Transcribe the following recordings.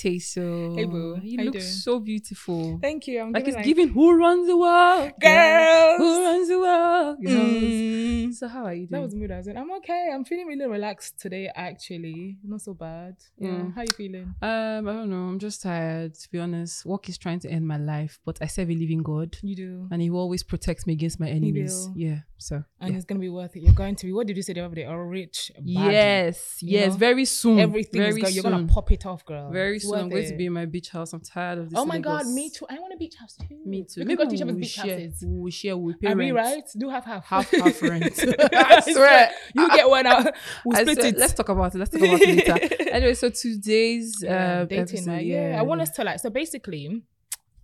Teso. Hey, boo. You How look so beautiful. Thank you. I'm like giving, it's giving who runs the world? girls. Who runs the world? Girls. Mm. So how are you doing? That was the mood I was in. I'm okay. I'm feeling really relaxed today. Actually, not so bad. Yeah. Mm. How you feeling? um, I don't know. I'm just tired, to be honest. Work is trying to end my life, but I serve a living God. You do. And he always protects me against my enemies. Yeah. So And yeah. it's gonna be worth it. You're going to be. What did you say the other day? A rich. baddie. Yes, yes, know? very soon. Everything very is going. You're gonna pop it off, girl. Very Soon. I'm going to be in my beach house. I'm tired of this. Oh my god, me too. I want a beach house too. Me too. We Maybe can go to each other's beach share. houses. We'll share. We'll pay Are we right? Do have half. Half half rent. I swear. You get one out. We'll split swear. it. Let's talk about it. Let's talk about it later. Anyway, so today's yeah, uh, dating, episode, right? Yeah. I want us to like. So basically,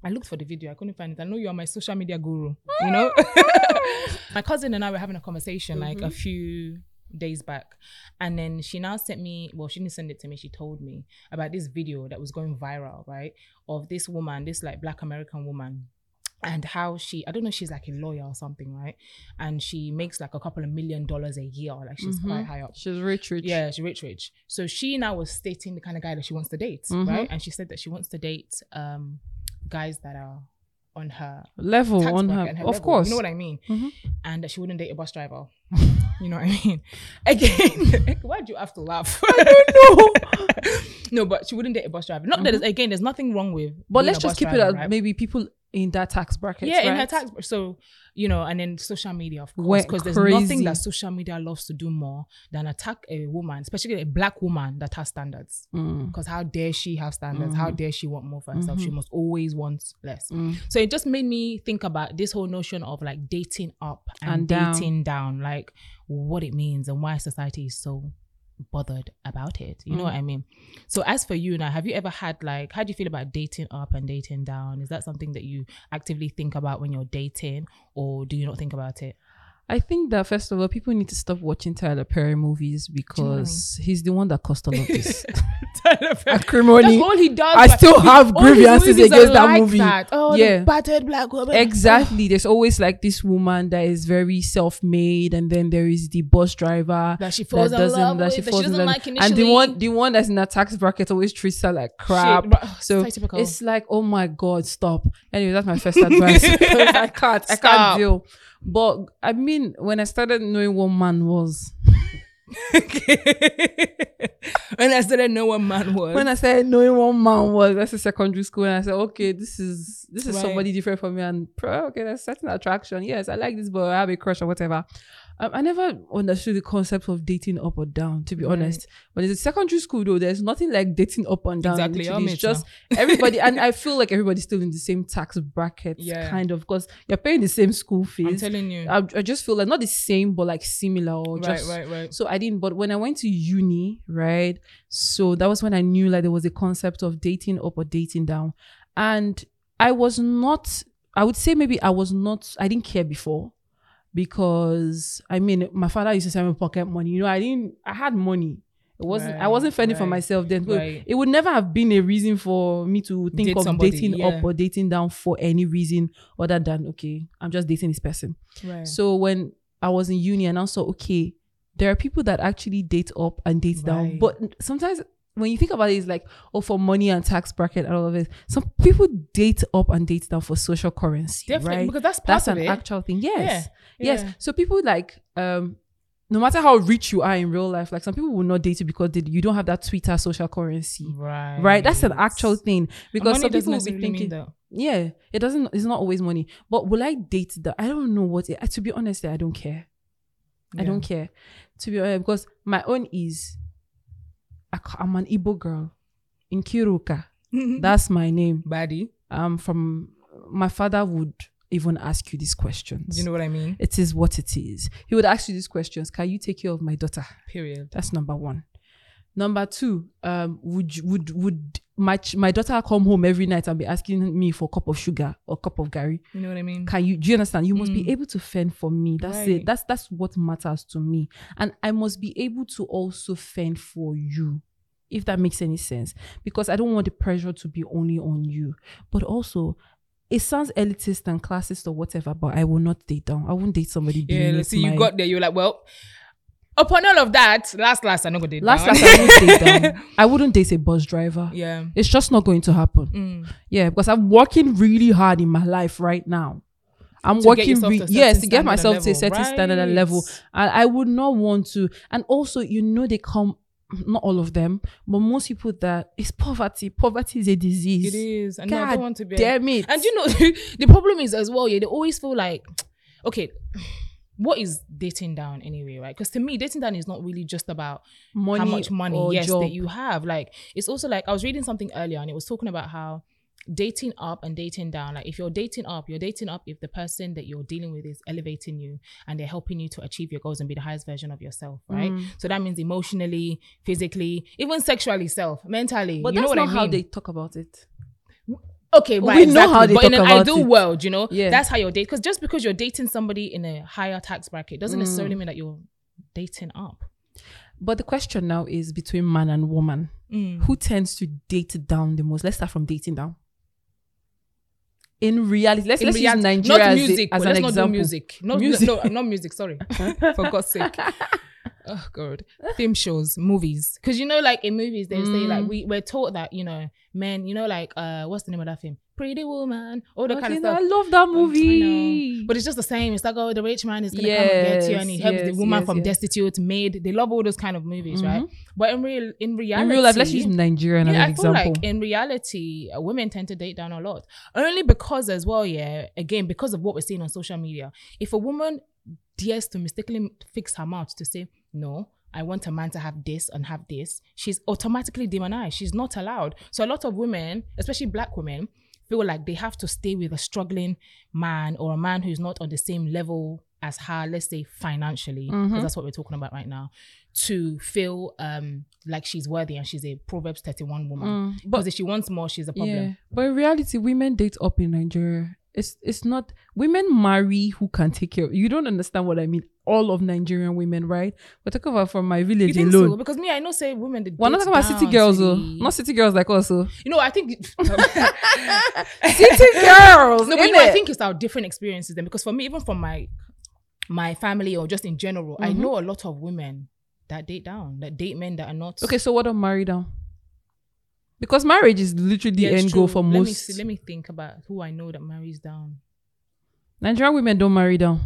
I looked for the video. I couldn't find it. I know you're my social media guru. You know, my cousin and I were having a conversation like Mm-hmm. a few days back, and then she now sent me. Well, she didn't send it to me. She told me about this video that was going viral, right? Of this woman, this like Black American woman. And how she, I don't know, she's like a lawyer or something, right? And she makes like a couple of million dollars a year, like she's Mhm. quite high up. She's rich, rich. Yeah, she's rich, rich. So she now was stating the kind of guy that she wants to date, Mhm. right? And she said that she wants to date um guys that are on her Level on her, her of level. course. You know what I mean? Mhm. And that she wouldn't date a bus driver. you know what I mean? Again, why do you have to laugh? I don't know. no, but she wouldn't date a bus driver. Not that there's, again, there's nothing wrong with. Mm-hmm. But being let's a just bus keep it driver, at right? maybe people in that tax bracket. Yeah, in her right? tax. So you know, and then social media, of course, because there's nothing that social media loves to do more than attack a woman, especially a black woman that has standards. Mm. Because how dare she have standards? How dare she want more for herself? She Mhm. must always want less. Mm. So it just made me think about this whole notion of like dating up and, And down. dating down, like what it means and why society is so bothered about it. You know Mm. what I mean? So as for you now, have you ever had like how do you feel about dating up and dating down? Is that something that you actively think about when you're dating or do you not think about it? I think that first of all, people need to stop watching Tyler Perry movies you know what I mean? because he's the one that caused all of this. That's acrimony. all he does. I still have grievances against that like movie. That. Oh, Yeah. the battered black woman. Exactly. Oh. There's always like this woman that is very self-made, and then there is the bus driver That she falls in love that with, she that she doesn't love- like and the one, the one that's in a tax bracket always treats her like crap. Shit, bro- So so it's like, oh my god, stop. Anyway, that's my first advice. I can't, I Stop. can't deal. But I mean, when I started knowing what man was, when I started know what man was. when I started knowing what man was, that's a secondary school, and I said, okay, this is this is Right. somebody different from me, and okay, there's certain attraction. Yes, I like this boy. I have a crush or whatever. Um, I never understood the concept of dating up or down. To be Right. honest, when it's a secondary school though, there's nothing like dating up and down. Exactly, It's it now. just everybody, and I feel like everybody's still in the same tax bracket, Yeah. kind of, because you're paying the same school fees. I'm telling you. I, I just feel like not the same, but like similar or right, just right, right. so I didn't. But when I went to uni, right? So that was when I knew like there was a concept of dating up or dating down, and I was not. I would say maybe I was not. I didn't care before because I mean my father used to send me pocket money. You know, I didn't. I had money. It wasn't. I wasn't fending for myself then. Right. It would never have been a reason for me to think Date of somebody, dating yeah. up or dating down for any reason other than okay, I'm just dating this person. right. So when I was in uni and I saw, okay, there are people that actually date up and date down. But sometimes when you think about it, it's like, oh, for money and tax bracket and all of it. Some people date up and date down for social currency, Definitely, right? because that's part That's of an it. actual thing. Yes. Yeah, Yes. yeah. So people like, um, no matter how rich you are in real life, like some people will not date you because they, you don't have that Twitter social currency. Right. Right, that's an actual thing because some people will be thinking, yeah, it doesn't. It's not always money. But will I date that? I don't know what. It, to be honest, I don't care. I don't care. To be honest, because my own is, I I'm an Igbo girl Nkiruka. That's my name. Baddie. Um, from my father would even ask you these questions. Do you know what I mean? it is what it is. He would ask you these questions. Can you take care of my daughter? Period. That's number one. Number two, um, would would would my my daughter come home every night and be asking me for a cup of sugar or a cup of gari? You know what I mean? Can you do you understand? You must be Mm. able to fend for me. That's Right. it. That's that's what matters to me. And I must be able to also fend for you. If that makes any sense. Because I don't want the pressure to be only on you. But also it sounds elitist and classist or whatever, but I will not date down. I won't date somebody Yeah, let's see, you got there. You're like, well, Upon all of that, last last I not gonna date Last down. last I wouldn't date down. I wouldn't date a bus driver. yeah. It's just not going to happen. Mm. Yeah, because I'm working really hard in my life right now. I'm To working, re- to yes, to get myself to a level, certain standard and level. right. And I would not want to. And also, you know, they come. Not all of them, but most people that it's poverty. Poverty is a disease. It is. And no, I God don't want to be. a- Damn it! And you know, the problem is as well, yeah, they always feel like, okay, what is dating down anyway, right? Because to me, dating down is not really just about money, how much money, yes, job. that you have. Like, it's also like I was reading something earlier and it was talking about how dating up and dating down, like if you're dating up, you're dating up if the person that you're dealing with is elevating you and they're helping you to achieve your goals and be the highest version of yourself, right? Mm. So that means emotionally, physically, even sexually, self, mentally. But you that's know what not I how they talk about it. Okay, right. We know exactly. how they but in an about ideal it. world, you know, Yeah. that's how you're dating. Because just because you're dating somebody in a higher tax bracket doesn't necessarily Mm. mean that you're dating up. But the question now is between man and woman, Mm. who tends to date down the most? Let's start from dating down. In reality, let's In let's reality- use Nigeria not as, music. a, as but an let's not example. do music. Not Music. No, not music. Sorry, for God's sake. Oh God, film shows, movies. Because you know, like in movies, they say like Mm. we we're taught that you know men. You know, like uh, what's the name of that film? Pretty Woman. All that kind of stuff. I love that movie. But it's just the same. It's like, oh, the rich man is gonna come and get you, and he Yes, helps the woman yes, from yes. destitute made. They love all those kind of movies, right? Mhm. But in real, in reality, in real life, let's use Nigeria as yeah, an I feel example. like in reality, uh, women tend to date down a lot. Only because, as well, yeah, again, because of what we're seeing on social media. If a woman dares to mistakenly fix her mouth to say, no, I want a man to have this and have this, she's automatically demonized. She's not allowed. So a lot of women, especially black women, feel like they have to stay with a struggling man or a man who's not on the same level as her, let's say financially, because Mhm. that's what we're talking about right now, to feel um like she's worthy and she's a Proverbs 31 woman. Mm, Because but if she wants more, she's a problem. yeah, but in reality, women date up in Nigeria. It's it's not women marry who can take care. You don't understand what I mean. All of Nigerian women, right? We're talking about from my You village think alone. so? Because me, I know say women. They We're not talking about city girls, though. Not city girls like us, though. You know, I think City girls, No, but you know, I think it's our different experiences then. Because for me, even from my my family or just in general, I Mhm. know a lot of women that date down, that date men that are not. Okay, so what don't marry down? Because marriage is literally the Yeah, it's end goal for let Me most see, let me think about who I know that marries down. Nigerian women. Don't marry down.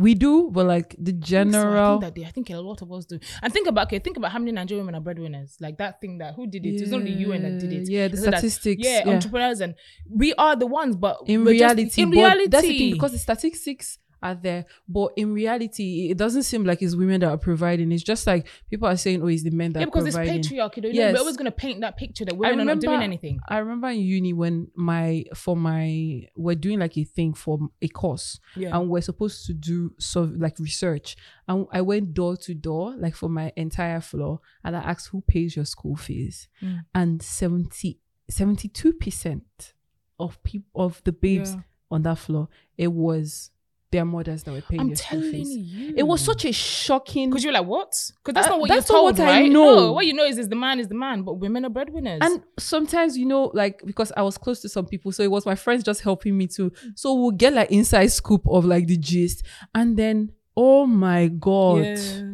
We do, but like the I think so. general. I think that they, I think a lot of us do. And think about okay, think about how many Nigerian women are breadwinners. Like that thing that who did it? It's only the UN that did it. Yeah, the Is it that- statistics. yeah, yeah. entrepreneurs and we are the ones, but in we're just- reality, in reality, that's the thing because the statistics are there, but in reality, it doesn't seem like it's women that are providing. It's just like people are saying, "Oh, it's the men that yeah, because it's providing." patriarchy. Yes. Yes. We're always gonna paint that picture that women are not doing anything. I remember in uni when my for my we're doing like a thing for a course, Yeah. and we're supposed to do so like research, and I went door to door like for my entire floor, and I asked who pays your school fees, Mm. and 72 percent of people of the babes Yeah. on that floor, it was their mothers that were paying I'm telling fees. you. It was such a shocking. Because you're like, what? Because that's Uh, not what that's you're not told, what I right? know. No, what you know is, is the man is the man, but women are breadwinners. And sometimes, you know, like because I was close to some people, so it was my friends just helping me too. So we'll get like inside scoop of like the gist, and then oh my god, Yeah.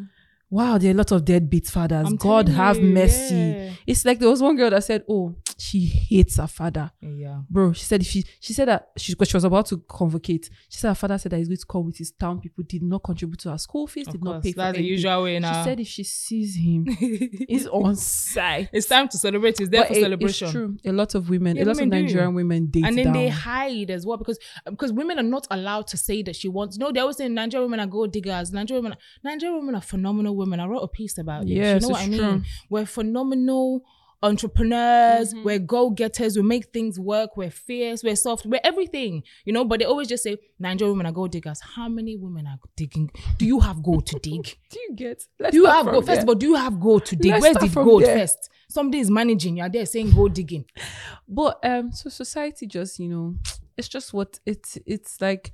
Wow, there are a lot of deadbeat fathers. I'm God have you, mercy. yeah. It's like there was one girl that said, "Oh, she hates her father." Yeah. Bro, she said if she she said that she she was about to convocate. She said her father said that he's going to come with his town people, did not contribute to her school fees, Of did course. not pay for That's the usual way now. She said if she sees him, he's on site. it's time to celebrate. It's there But for it- celebration. It's true. A lot of women, Yeah, a lot of women do. Nigerian women date and then down. they hide as well because because women are not allowed to say that she wants. No, they always say Nigerian women are gold diggers. Nigerian women, Nigerian women are phenomenal women. I wrote a piece about this. Yes, you know what I it's mean? true. We're phenomenal entrepreneurs. Mhm. We're go getters. We make things work. We're fierce. We're soft. We're everything. You know. But they always just say Nigerian women are gold diggers. How many women are digging? Do you have gold to dig? do you get? Let's Do you have from gold? First of all, do you have gold to dig? Let's Where's the gold there. first? Somebody is managing. You are there saying gold digging. But um, so society just you know, it's just what it's it's like.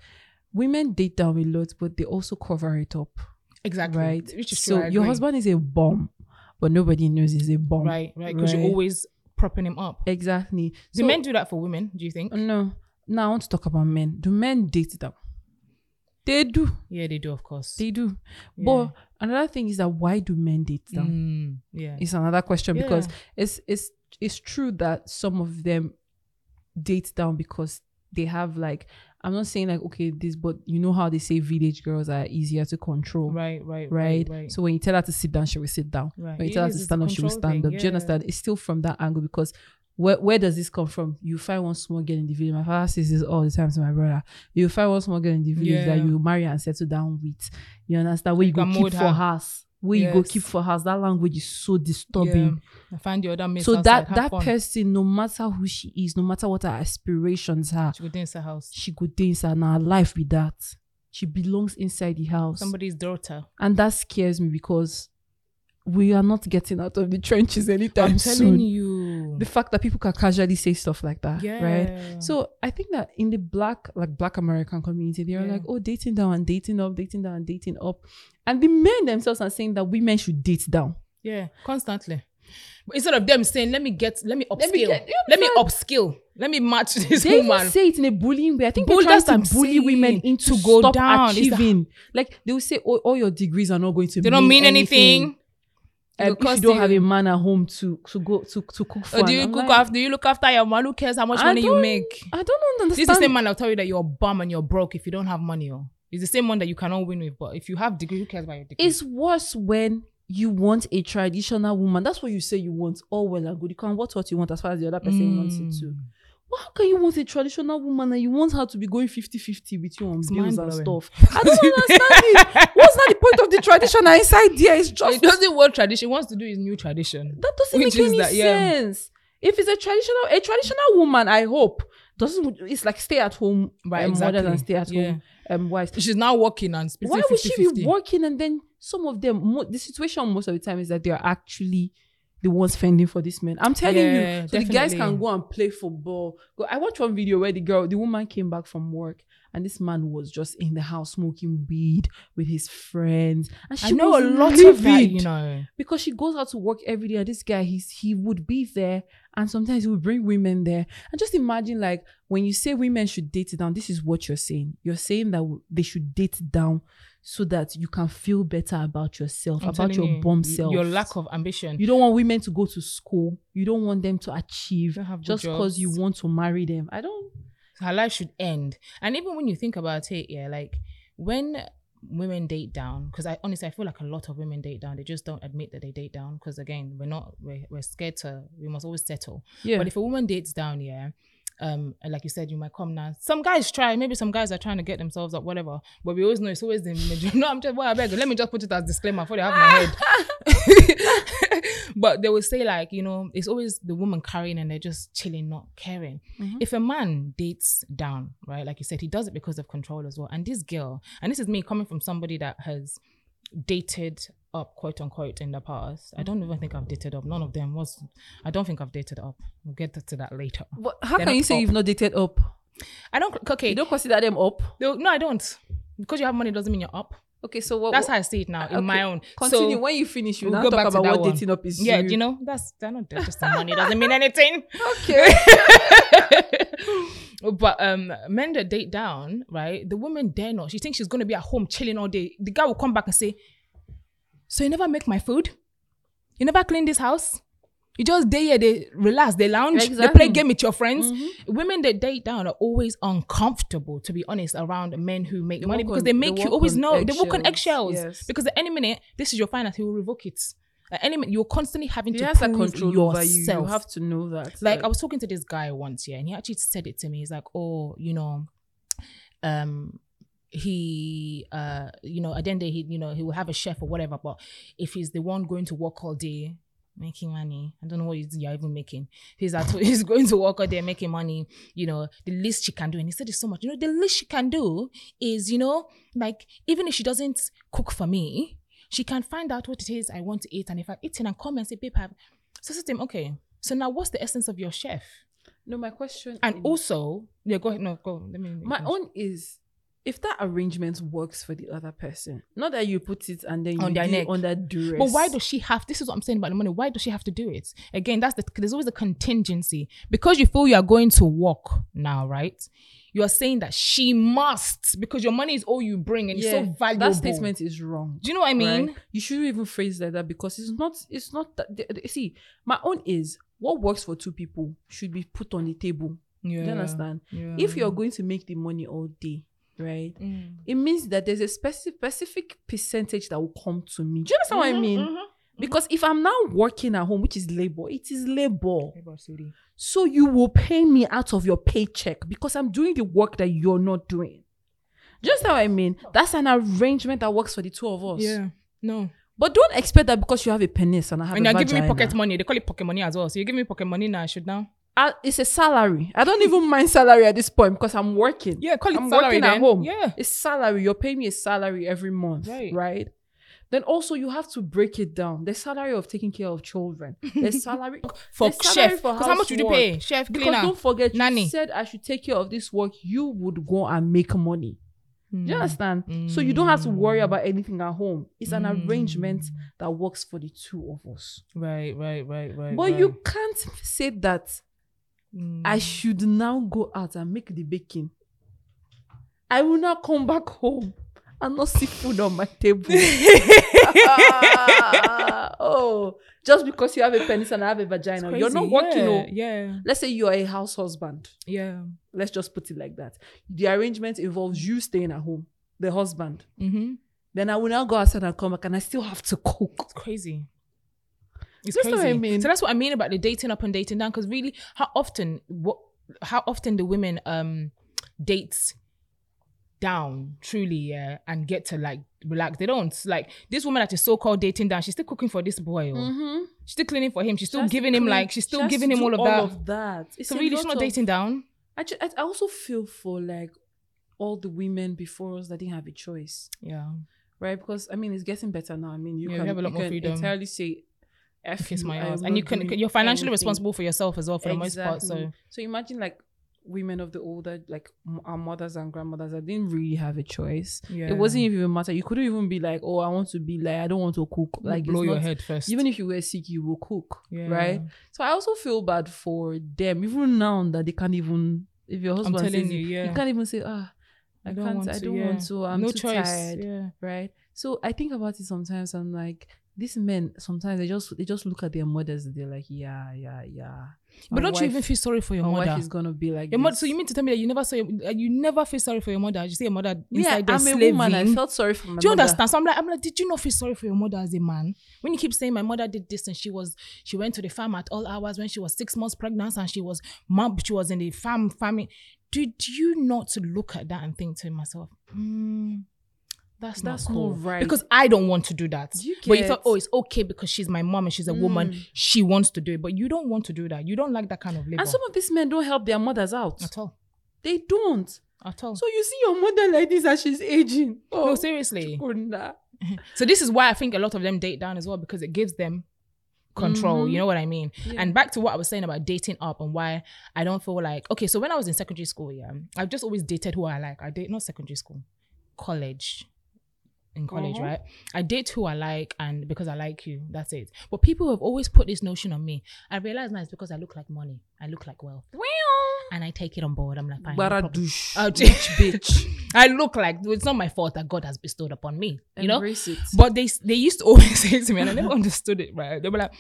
Women date down a lot, but they also cover it up, Exactly. right? Which is so true. Your husband is a bomb, but nobody knows he's a bomb. Right, right. Because you're always propping him up. Exactly. Do So- men do that for women? Do you think? No. Now I want to talk about men. Do men date down? They do. Yeah, they do, of course. They do. Yeah. But another thing is that why do men date down? Mm, yeah. It's another question because it's it's it's true that some of them date down because they have like I'm not saying like okay this but you know how they say village girls are easier to control. right, right, Right? right, right. So when you tell her to sit down, she will sit down. right. When you It tell her to stand up, she will stand thing, up. Do you understand? It's still from that angle because where where does this come from? You find one small girl in the village. My father says this all the time to my brother. You find one small girl in the village that you marry and settle down with. You understand? Where you, You go keep mold for her. house. Where you go keep for house. That language is so disturbing. Yeah. I find the other mates So outside, that that fun. person, no matter who she is, no matter what her aspirations are, She go dance the house. she go dance and her life with that. She belongs inside the house. Somebody's daughter. and that scares me because we are not getting out of the trenches anytime I'm soon. telling you. The fact that people can casually say stuff like that, yeah. right? So I think that in the black, like black American community, they are Yeah. like, oh, dating down and dating up, dating down and dating up. And the men themselves are saying that women should date down. yeah, constantly. But instead of them saying, "Let me get, let me upskill, Let me get- let me upskill, let me match this They woman." say it in a bullying way. I think Bull- they're trying to bully women into To go stop down. Achieving. Like they will say, oh, all your degrees are not going to They don't mean anything. Um, if you don't have a man at home to to go to to cook for, Or do you I'm cook like, after? Do you look after your man? Who cares how much I money you make? I don't understand. This is the same man that'll tell you that you're a bum and you're broke if you don't have money. Oh, it's the same one that you cannot win with. But if you have degree, who cares about your degree? It's worse when you want a traditional woman. That's what you say you want. All well and good. You can what what you want as far as the other person wants it Mm. to. But how can you want a traditional woman and you want her to be going 50-50 with you on It's bills and stuff? I don't understand it. What's not the point of the traditional inside there? It's just it doesn't want tradition. It wants to do his new tradition. that doesn't Which make any that, yeah. sense. If it's a traditional, a traditional woman, I hope doesn't. It's like stay at home, Right, um, mothers and exactly. stay at Yeah. home um, wives. She's now working and Why would she 50-50. be working and then some of them? Mo- the situation most of the time is that they are actually the ones fending for these men. I'm telling Yeah, you, so the guys can go and play football. Go- I watched one video where the girl, the woman came back from work. And this man was just in the house smoking weed with his friends. And she I know a lot of that, you know. because she goes out to work every day and this guy he's he would be there and sometimes he would bring women there. And just imagine like when you say women should date down this is what you're saying. You're saying that they should date down so that you can feel better about yourself I'm about your you, y- self. Your lack of ambition. you don't want women to go to school. You don't want them to achieve Don't have good just because you want to marry them. I don't her life should end. And even when you think about it, yeah, like when women date down, because I honestly I feel like a lot of women date down. They just don't admit that they date down because again, we're not we're, we're scared to. We must always settle. yeah But if a woman dates down, yeah. Um, and like you said, you might come now. Some guys try, maybe some guys are trying to get themselves up, whatever. But we always know it's always the majority. No, I'm just, well, I beg, you, let me just put it as disclaimer before they have my head. but they will say like, you know, it's always the woman carrying and they're just chilling, not caring. Mhm. If a man dates down, right, like you said, he does it because of control as well. And this girl, and this is me coming from somebody that has dated up, quote unquote, in the past. I don't even think I've dated up. None of them was. I don't think I've dated up. We'll get to that later. but how They're can you say up. you've not dated up I don't. Okay, you don't consider them up no, no, I don't. Because you have money doesn't mean you're up. okay so what That's how I see it now in my own. continue So, when you finish you we'll now go talk back about what one. dating up is yeah, you. you know, that's they're not just the money doesn't mean anything. okay but um men that date down, right? The woman dare not. She thinks she's gonna be at home chilling all day. The guy will come back and say, So you never make my food? You never clean this house? You just day here, they relax, they lounge, they play game with your friends. Mhm. Women that date down are always uncomfortable, to be honest, around men who make They money because on- they they make you always know they walk on eggshells, eggshells. yes. Because at any minute, this is your finance, he will revoke it. Any minute, you're constantly having He to prove control yourself. over you. You have to know that. Like I was talking to this guy once, yeah, and he actually said it to me. He's like, "Oh, you know, um, he, uh, you know, at the end of the day, he, you know, he will have a chef or whatever. But if he's the one going to work all day making money, I don't know what you're even making. He's at, he's going to work all day making money. You know, the least she can do, and he said it so much. You know, the least she can do is, you know, like even if she doesn't cook for me, she can find out what it is I want to eat, and if I've eaten, and come and say, babe, I've. So I said to him, okay. So now, what's the essence of your chef? no, my question. And is- also, yeah, go ahead. No, go. Let me. my own is if that arrangement works for the other person, not that you put it and then you On their neck. it under duress. But why does she have? This is what I'm saying about the money. Why does she have to do it? Again, that's the. There's always a contingency because you feel you are going to work now, right? You are saying that she must because your money is all you bring and it's so valuable. That statement is wrong. Do you know what I mean? right? You shouldn't even phrase like that because it's not. It's not. That, see, my own is what works for two people should be put on the table. Yeah. Do you understand? Yeah. If you're going to make the money all day, right? Mm. It means that there's a specific specific percentage that will come to me. Do you understand what I Mhm, mean? mhm. Because if I'm now working at home, which is labor, it is labor. Labor. So you will pay me out of your paycheck because I'm doing the work that you're not doing. Just how I mean. That's an arrangement that works for the two of us. Yeah. No. But don't expect that because you have a penis and I have a. And a you're giving me pocket money. They call it pocket money as well. So you give me pocket money now, I should now. Uh, it's a salary. I don't even mind salary at this point because I'm working. Yeah, call it I'm salary working then. at home. Yeah. It's salary. You're paying me a salary every month. Right. Right. Then also you have to break it down. The salary of taking care of children. The salary For the salary chef. for Because how much would you pay? Chef, Because cleaner. don't forget, nanny. you said I should take care of this work. You would go and make money. Do Mm. you understand? So you don't have to worry about anything at home. It's an Mm. arrangement that works for the two of us. Right, right, right, right. But you can't say that Mm. I should now go out and make the baking. I will not come back home and not see food on my table. Oh, just because you have a penis and I have a vagina, you're not working. Yeah, oh. yeah, Let's say you're a house husband. yeah. Let's just put it like that. The arrangement involves you staying at home, the husband. Mm-hmm. Then I will now go outside and come back, and I still have to cook. It's crazy. It's That's what crazy. I mean. So that's what I mean about the dating up and dating down. Because really, how often what how often the women um dates down truly yeah and get to like relax they don't like this woman that is so-called dating down she's still cooking for this boy oh. Mm-hmm. she's still cleaning for him she's still She giving him clean- like she's still has giving him all of all that of that. It's so really she's not of- dating down I, I also feel for like all the women before us that didn't have a choice, yeah right? Because I mean, it's getting better now. I mean, you Yeah, can have a lot you more freedom. entirely say, "F kiss my ass and you can you're financially anything." responsible for yourself as well for the most part so so imagine like women of the older, like our mothers and grandmothers, that didn't really have a choice. yeah It wasn't even matter. You couldn't even be like, "Oh, I want to be like, I don't want to cook." Like, blow your not- head first Even if you were sick, you will cook, yeah. right? So I also feel bad for them, even now that they can't even. If your husband says you yeah you can't even say, "Ah, I, I don't can't. want I to, don't yeah. want to. I'm no too choice tired." yeah Right. So I think about it sometimes. I'm like, these men sometimes they just they just look at their mothers. and They're like, yeah, yeah, yeah. But don't you even feel sorry for your mother wife is gonna be like Your mother, so you mean to tell me that you never saw your, you never feel sorry for your mother? You see your mother yeah, I'm a woman. I felt sorry for my Do you mother. understand? So I'm like, I'm like, did you not feel sorry for your mother as a man? When you keep saying my mother did this and she was, she went to the farm at all hours when she was six months pregnant and she was mom, she was in the farm farming. Did you not look at that and think to myself, hmm, that's That's not not right. Because I don't want to do that. You but you thought, oh, it's okay because she's my mom and she's a woman. Mm. She wants to do it, but you don't want to do that. You don't like that kind of labor And some of these men don't help their mothers out. at all. They don't. At all. So you see your mother like this as she's aging. Oh, no, seriously. So this is why I think a lot of them date down as well because it gives them control. Mhm. You know what I mean? Yeah. And back to what I was saying about dating up and why I don't feel like okay. So when I was in secondary school, yeah, I've just always dated who I like. I date not secondary school, college. In college, Mhm. right? I date who I like, and because I like you, that's it. But people have always put this notion on me. I realize now it's because I look like money, I look like wealth, and I take it on board. I'm like, fine, no problem. Baradouche. Oh, bitch. I look like it's not my fault that God has bestowed upon me. You know, Embrace it. but they they used to always say to me, and I never understood it, right? They were like,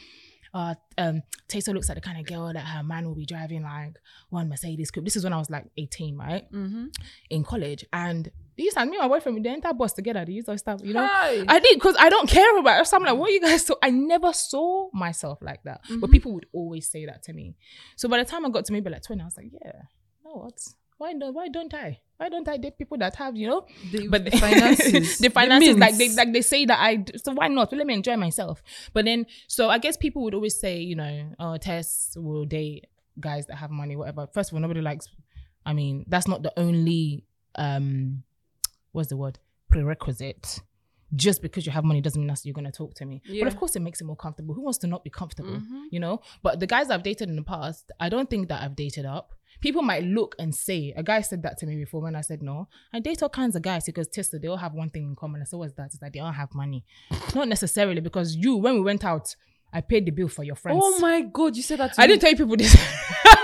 uh, um, Teso looks like the kind of girl that her man will be driving like one Mercedes coupe. This is when I was like 18, right? mm-hmm. In college. And they used to, me and my boyfriend, we the entire bus together. They used to start, you know. Hi. I did because I don't care about it. So I'm like, what are you guys so I never saw myself like that. But Mhm. people would always say that to me. So by the time I got to maybe like 20, I was like, yeah, no, what? Why don't why don't I? Why don't I date people that have, you know, the, but the finances. the finances like they like they say that I so why not let me enjoy myself but then so I guess people would always say you know oh Tess will date guys that have money whatever first of all nobody likes I mean that's not the only um what's the word? Prerequisite. Just because you have money doesn't mean that's you're going to talk to me. Yeah. but of course it makes it more comfortable. Who wants to not be comfortable Mhm. you know? But the guys I've dated in the past I don't think that I've dated up. People might look and say a guy said that to me before when I said no. I date all kinds of guys because Tessa they all have one thing in common. I said what's that it's like they all have money. Not necessarily because you when we went out I paid the bill for your friends. Oh my god, you said that to me. I me. didn't tell you people this.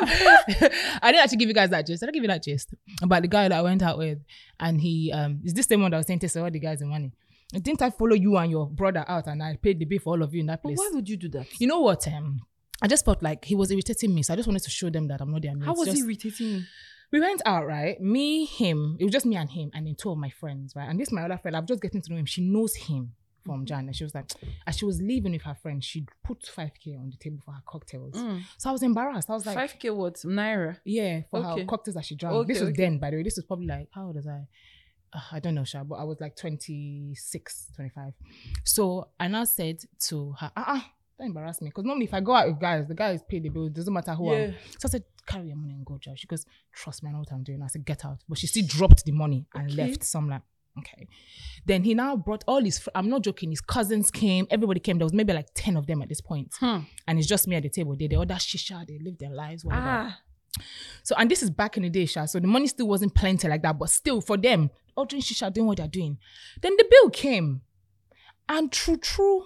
I didn't actually give you guys that gist. I didn't give you that gist about the guy that I went out with, and he um is this same one that was saying to all the guys the money. Didn't I follow you and your brother out, and I paid the bill for all of you in that place? But why would you do that? You know what? Um, I just felt like he was irritating me, so I just wanted to show them that I'm not their mate. How was just, he irritating you? we went out, right? Me, him. It was just me and him, and then two of my friends, right? And this my other friend. I'm just getting to know him. She knows him from Jan, and she was like, as she was leaving with her friend, she put five k on the table for her cocktails. Mm. So I was embarrassed. I was like, Five k what naira? yeah, for Okay. her cocktails that she drank. Okay, this was okay. then, by the way. This was probably like how old was I? Uh, I don't know, Sha, but I was like 26, 25. So I now said to her, uh uh don't embarrass me. Because normally if I go out with guys, the guys pay the bill. It doesn't matter who I'm So I said, carry your money and go, Joe. She goes, trust me, I know what I'm doing. I said, get out. But she still dropped the money and Okay. left. So I'm like, okay. Then he now brought all his, fr- I'm not joking, his cousins came, everybody came. There was maybe like 10 of them at this point. Hmm. And it's just me at the table. They, they order shisha, they live their lives, whatever. Ah, So, and this is back in the day, Sha. So the money still wasn't plenty like that, but still for them, ordering shisha, doing what they're doing. Then the bill came. And true, true,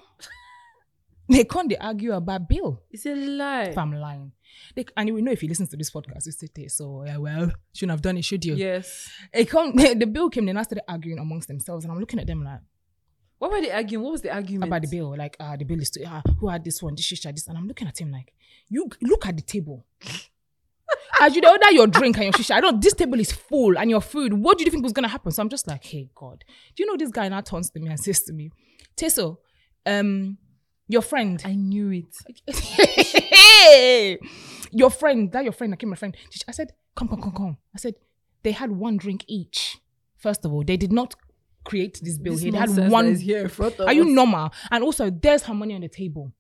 they can't they argue about bill it's a lie. if I'm lying. They, and you will know if you listen to this podcast, you say, "Hey, so yeah, well, shouldn't have done it, should you? Yes. It come, the bill came, then I started arguing amongst themselves, and I'm looking at them like What were they arguing? What was the argument about the bill, like uh the bill is too, uh, who had this one, this shisha, this, and I'm looking at him like, you look at the table. As you order your drink and your shisha, I don't. This table is full and your food. What do you think was gonna happen? So I'm just like, hey God, do you know this guy now turns to me and says to me, Teso, um, your friend, I knew it. Your friend, that your friend, I came my friend. I said, come, come, come, come. I said, they had one drink each. First of all, they did not create this bill. This They had one here are you normal? And also, there's her money on the table.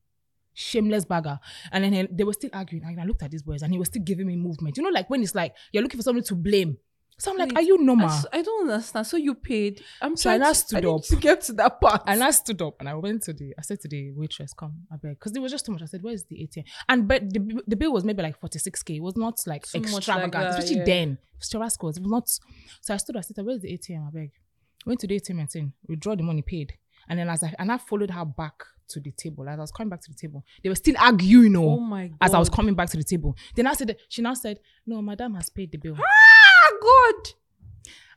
Shameless bagger. And then he- they were still arguing. And I looked at these boys and he was still giving me movement. You know, like when it's like you're looking for somebody to blame. So I'm like, Wait, are you I, normal? s- I don't understand. So you paid. I'm So I now to, stood I need up. to get to that part. And I stood up and I went to the, I said to the waitress, come, I beg. Because it was just too much. I said, where's the ATM? And but the, the bill was maybe like 46K. It was not like Too much like extravagant, that, especially yeah. then. It was Churrasco. It was not. So I stood, up. I said, where's the ATM? I beg. Went to the ATM and said, withdraw the money paid. And then as I, and I followed her back to the table. As I was coming back to the table, they were still arguing, oh oh, my god. as I was coming back to the table. Then I said, she now said, no, madam has paid the bill. Ah! God.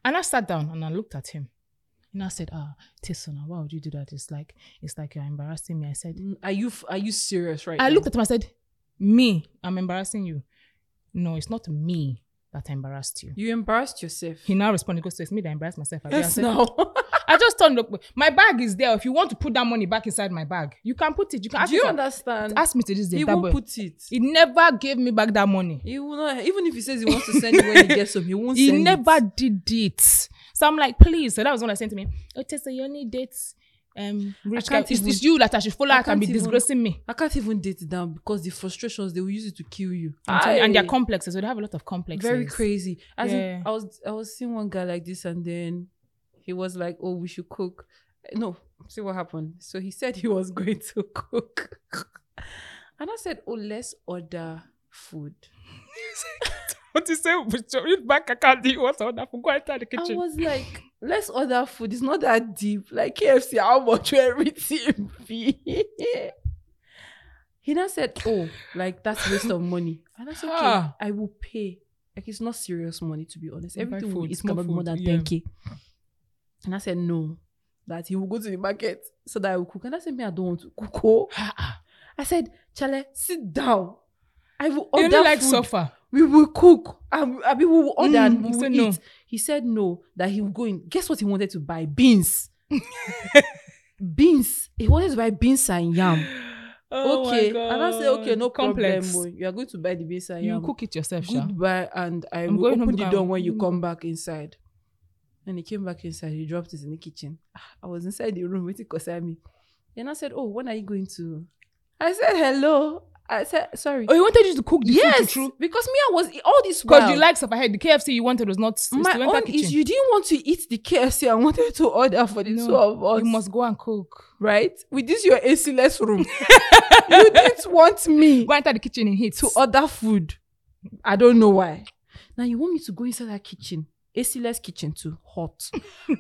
And I sat down and I looked at him. And I said, ah, Tisona, why would you do that? It's like, it's like you're embarrassing me. I said, Are you are you serious right I now? looked at him. I said, me, I'm embarrassing you. No, it's not me that embarrassed you. You embarrassed yourself. He now responded, goes, it's me that embarrassed myself. I, Yes, said, now. I just turned up. My bag is there. If you want to put that money back inside my bag, you can put it. You can ask Do you me, understand? ask me to this day. he won't boy- put it. he never gave me back that money. He will not. Even if he says he wants to send you when he gets home, he won't He never it. did it. So I'm like, please. So that was when I sent to me, oh, Tessa, you only date um, rich guy. It's, it's you that I should follow I out and be even- disgracing me. I can't even date it down because the frustrations they will use it to kill you. Telling you, and they're complexes. So they have a lot of complexes. very crazy. As in, Yeah. I was I was seeing one guy like this, and then he was like, "Oh, we should cook." No, see what happened. So he said he was going to cook, and I said, "Oh, let's order food." What you say? Read back account. Do you want to order food? Go enter the kitchen. I was like, "Let's order food. It's not that deep. Like KFC, how much will everything be?" he now said, "Oh, like that's waste of money," and I said, "Okay, Ah. I will pay." Like it's not serious money to be honest. Everything food, is small cannot be more than yeah. 10k. And I said no, that he will go to the market so that I will cook. And I said, me, I don't want to cook. Oh. I said, Chale, sit down. I will you order only like food. suffer. We will cook. And I mean, we will order Mm, and you we will eat. no. He said no, that he will go in. Guess what he wanted to buy? Beans. beans. He wanted to buy beans and yam. Oh okay. And I said, okay, no Complex. problem. oh. You are going to buy the beans and You yam. cook it yourself, Sha. Goodbye, and I I'm will open the door when you Mm. come back inside. And he came back inside. He dropped it in the kitchen. Ah, I was inside the room waiting to me. Then I said, "Oh, when are you going to?" I said, "Hello." I said, "Sorry." Oh, he wanted you to cook the yes, food because me, I was all this Because you like suffer head. The KFC you wanted was not. my own is you didn't want to eat the KFC. I wanted to order for the No, two of us. You must go and cook. right with this your AC-less room. you didn't want me Go enter the kitchen in heat. to order food. I don't know why. Now you want me to go inside that kitchen AC-less kitchen too, hot.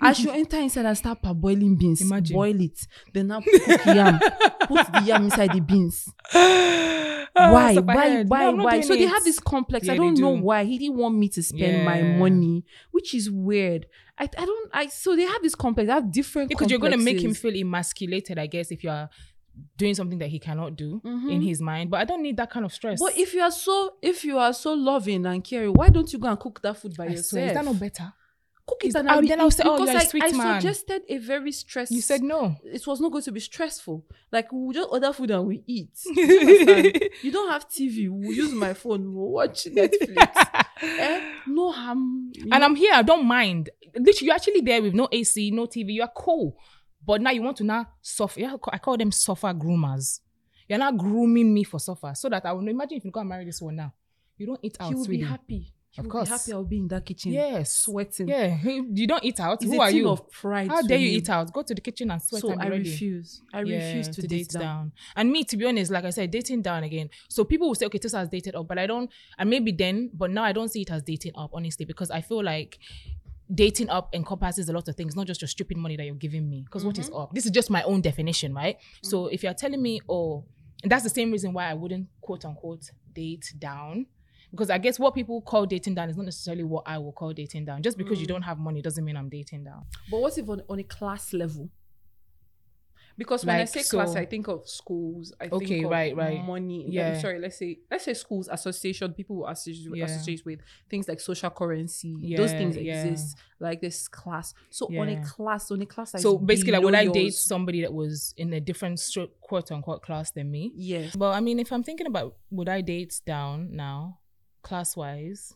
I should enter inside and start parboiling beans, Imagine. boil it, then now cook yam, put the yam inside the beans. why, why, why, No, why? So they have this complex. Yeah, I don't know do. why he didn't want me to spend my money, which is weird. I, I don't. I so they have this complex. They have different because you're gonna make him feel emasculated, I guess, if you're doing something that he cannot do in Mhm. his mind. But I don't need that kind of stress. But if you are so if you are so loving and caring, why don't you go and cook that food by I yourself? swear, is that not better? cook it Is- and I then I'll say, oh, because you're a sweet I man. suggested a very stress. You said no. it was not going to be stressful. Like we just order food and we eat. You you don't have TV. We'll use my phone. We'll watch Netflix. eh? No harm. and? I'm here. I don't mind. Literally, you're actually there with no AC, no TV. You're cool. But now you want to now suffer. Yeah, I call them suffer groomers. You're not grooming me for suffer. So that I will imagine if you go and marry this one now. You don't eat out. he will be happy. He Of course. be happy. I'll be in that kitchen. Yes. sweating. Yeah. You don't eat out. It's Who are you? of pride. How dare you him. eat out? Go to the kitchen and sweat So and I ready. refuse. I Yeah, refuse to, date, down. And me, to be honest, like I said, dating down again. So people will say, okay, this has dated up, but I don't, and maybe then, but now I don't see it as dating up, honestly, because I feel like dating up encompasses a lot of things, not just your stupid money that you're giving me. Because what is Mm-hmm. up? This is just my own definition, right? So if you're telling me, oh, and that's the same reason why I wouldn't quote unquote date down. Because I guess what people call dating down is not necessarily what I will call dating down. Just Mm. because you don't have money doesn't mean I'm dating down. But what if on, on a class level? Because when I Like, say class, I think of schools. I Okay, think of right, right. money. Yeah. Yeah. sorry, let's say let's say schools, association, people who associate, Yeah. associate with things like social currency. Yeah, Those things exist. Like this class. So on a class, on a class. So basically, like, would below I date somebody that was in a different quote unquote class than me? Yes. But I mean, if I'm thinking about would I date down now, class wise?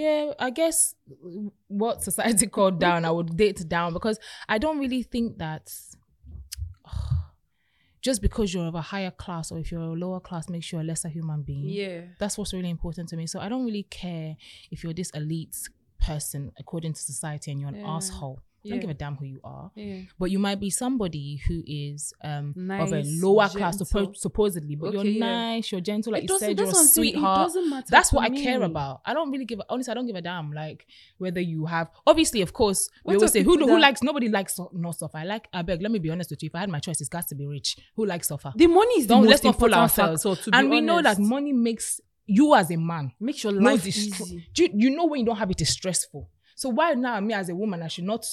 Yeah, I guess what society called down, I would date down because I don't really think that just because you're of a higher class or if you're a lower class makes you a lesser human being. Yeah. That's what's really important to me. So I don't really care if you're this elite person according to society and you're an Yeah. asshole. I Yeah. don't give a damn who you are. Yeah. But you might be somebody who is um of a Nice, lower class suppo- supposedly, but Okay, you're nice, you're gentle, like It you said, you're a that's what I'm it sweetheart. doesn't matter That's what I care about. I don't really give. Honestly, I don't give a damn. Like whether you have, obviously, of course, we What always say who who likes nobody likes so- no suffer. I like. I beg. Let me be honest with you. If I had my choice, it's got to be rich. Who likes suffer? The money is the Don't most let's not fool ourselves. factor. To and we know that money makes you as a man makes your life easy. do you, you know when you don't have it is stressful. So why now me as a woman I should not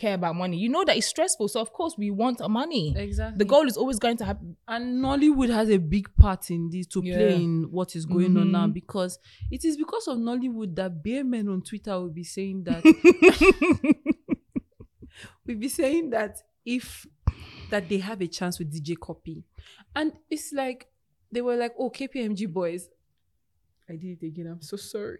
care about money? You know that it's stressful. So of course we want money. Exactly. The goal is always going to happen. and Nollywood has a big part in this to Yeah. play in what is going on now Mhm. because it is because of Nollywood that bare men on Twitter will be saying that we'll be saying that if that they have a chance with DJ Cuppy, and it's like they were like, oh KPMG boys, I did it again. I'm so sorry.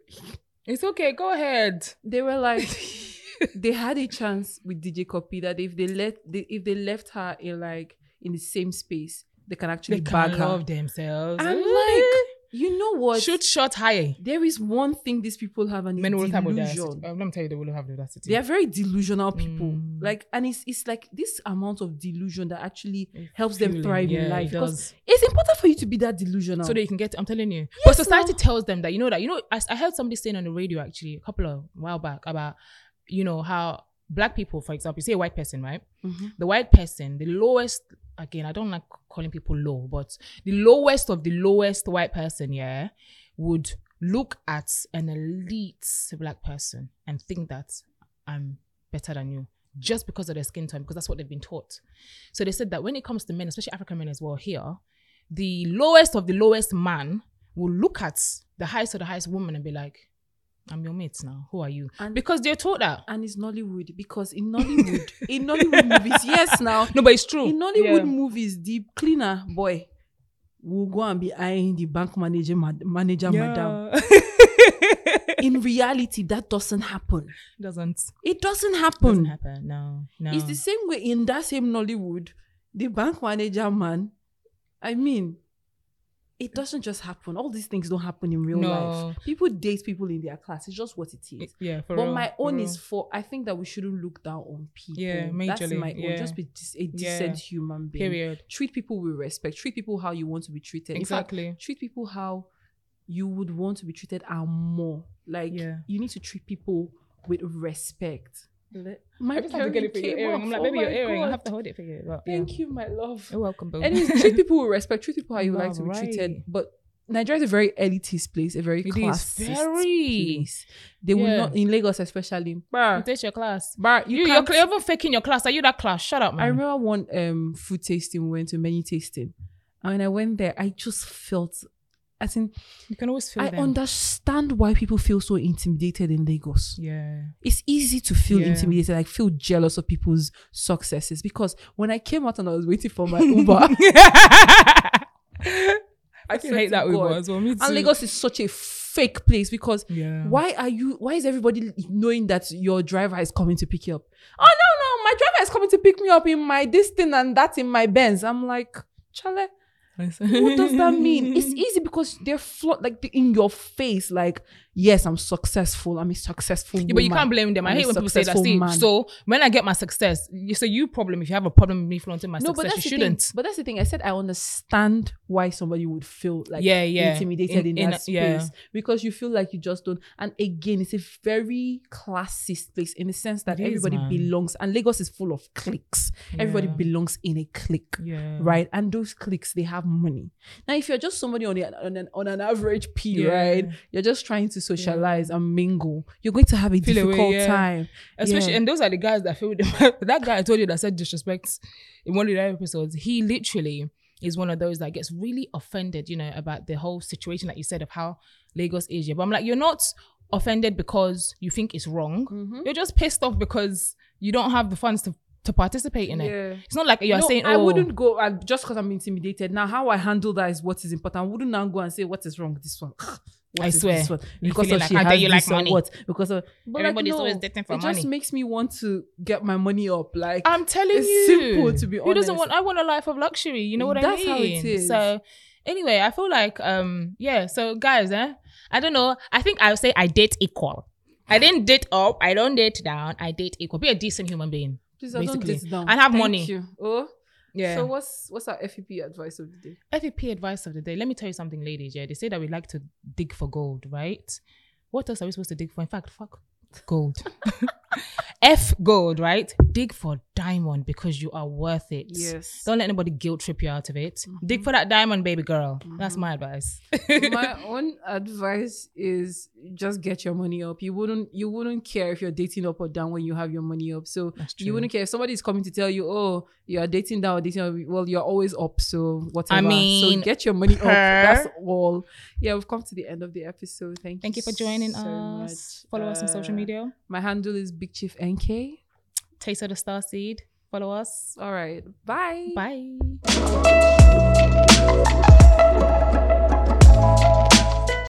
It's okay. Go ahead. They were like. they had a chance with DJ Cuppy that if they let they, if they left her in like in the same space, they can actually They can her. love themselves. I'm Ooh. like, you know what? shoot shot high. There is one thing these people have, an Men will have delusion. Um, let me tell you, they will have the audacity. They are very delusional people. Mm. Like, and it's it's like this amount of delusion that actually helps them thrive Yeah, in life. it Because it's important for you to be that delusional. so that you can get. I'm telling you, but society now. tells them that you know that you know. I, I heard somebody saying on the radio actually a couple of while back about you know how black people, for example, you say a white person, right? Mhm. The white person, the lowest. Again, I don't like calling people low, but the lowest of the lowest white person, yeah, would look at an elite black person and think that I'm better than you just because of their skin tone, because that's what they've been taught. So they said that when it comes to men, especially African men as well, here, the lowest of the lowest man will look at the highest of the highest woman and be like, I'm your mate now. Who are you? And- because they're taught that. and it's Nollywood because in Nollywood, in Nollywood movies, yes, now No, but it's true. in Nollywood Yeah. movies, the cleaner boy will go and be eyeing the bank manager, mad- manager, madam. In reality, that doesn't happen. doesn't It doesn't doesn't happen. happen. No, no. It's the same way in that same Nollywood, the bank manager man. I mean, it doesn't just happen. All these things don't happen in real No. life. People date people in their class. It's just what it is. yeah, for but real, my own is for. I think that we shouldn't look down on people. Yeah, That's majorly, my own. yeah. Just be dis- a Yeah. decent human being. period. Treat people with respect. Treat people how you want to be treated. In fact, Exactly. treat people how you would want to be treated and more. Like Yeah. you need to treat people with respect. My I just have to get it for your earring. off. I'm like, Oh baby, your earring. I have to hold it for you. But, yeah. Thank you, my love. You're welcome, boo. Anyways, treat people with respect. Treat people how you like to be treated. But Nigeria is a very elitist place, a very It is classist very. place. They will not in Lagos, especially. You your class. bruh, you, You, you're can't- even faking your class. Are you that class? Shut up, man. I remember one um food tasting we went to menu tasting, and when I went there, I just felt. I think you can always feel I them. understand why people feel so intimidated in Lagos. yeah. It's easy to feel Yeah. intimidated, like feel jealous of people's successes. Because when I came out and I was waiting for my Uber, I can hate that Uber God. as well. Me too. and Lagos is such a fake place because Yeah. why are you why is everybody knowing that your driver is coming to pick you up oh no no my driver is coming to pick me up in my this thing and that in my benz i'm like chale what does that mean? It's easy because they're flo- like in your face like yes i'm successful i'm a successful Yeah, but you woman. can't blame them. I I'm a hate when people say that. See, man. so when I get my success, you so you problem if you have a problem with me flaunting my no, but success, that's you shouldn't. thing. But that's the thing. I said I understand why somebody would feel like Yeah, yeah. intimidated In- in, in that space yeah. because you feel like you just don't. And again, it's a very classist place in the sense that It is, everybody man. belongs, and Lagos is full of cliques. Everybody belongs in a clique. Yeah. Right, and those cliques they have money. Now, if you're just somebody on, the, on an on an average P, Yeah. right, you're just trying to socialize and mingle. You're going to have a Feel away, difficult yeah. time. Especially, Yeah. and those are the guys that feel that guy I told you that said disrespect in one of the episodes. He literally is one of those that gets really offended, you know, about the whole situation, like you said, of how Lagos is. Yeah, but I'm like, you're not offended because you think it's wrong. Mhm. You're just pissed off because you don't have the funds to to participate in it. Yeah. It's not like you're No, saying, I oh, wouldn't go just because I'm intimidated. Now, how I handle that is what is important. I wouldn't now go and say what is wrong with this one. What I swear. this one? You because of like, she has you like money? What? Because of but Everybody's like, always no, dating for it money. It just makes me want to get my money up. Like I'm telling you, it's you, simple, to be honest. Who doesn't want? I want a life of luxury. You know what I mean? That's how it is. So, anyway, I feel like, um, yeah. So, guys, eh, I don't know. I think I would say I date equal. I didn't date up. I don't date down. I date equal. Be a decent human being. Please, I don't basically. down. And have Thank money. You. Oh, Yeah. So what's what's our FEP advice of the day? FEP advice of the day. Let me tell you something, ladies. Yeah, they say that we like to dig for gold, right? What else are we supposed to dig for? In fact, fuck gold. F gold, right? Dig for diamond because you are worth it. Yes. Don't let anybody guilt trip you out of it. Mm-hmm. Dig for that diamond, baby girl. That's my advice. my own advice is just get your money up. You wouldn't you wouldn't care if you're dating up or down when you have your money up. So you wouldn't care if somebody's coming to tell you, oh, you are dating down or dating up. Well, you're always up. So whatever. I mean, so get your money up. That's all. Yeah, we've come to the end of the episode. Thank, you. Thank you for joining so us. much. Follow us on social Uh, media. My handle is Big Chief NK. Teso the Star Seed. Follow us. All right. Bye. Bye.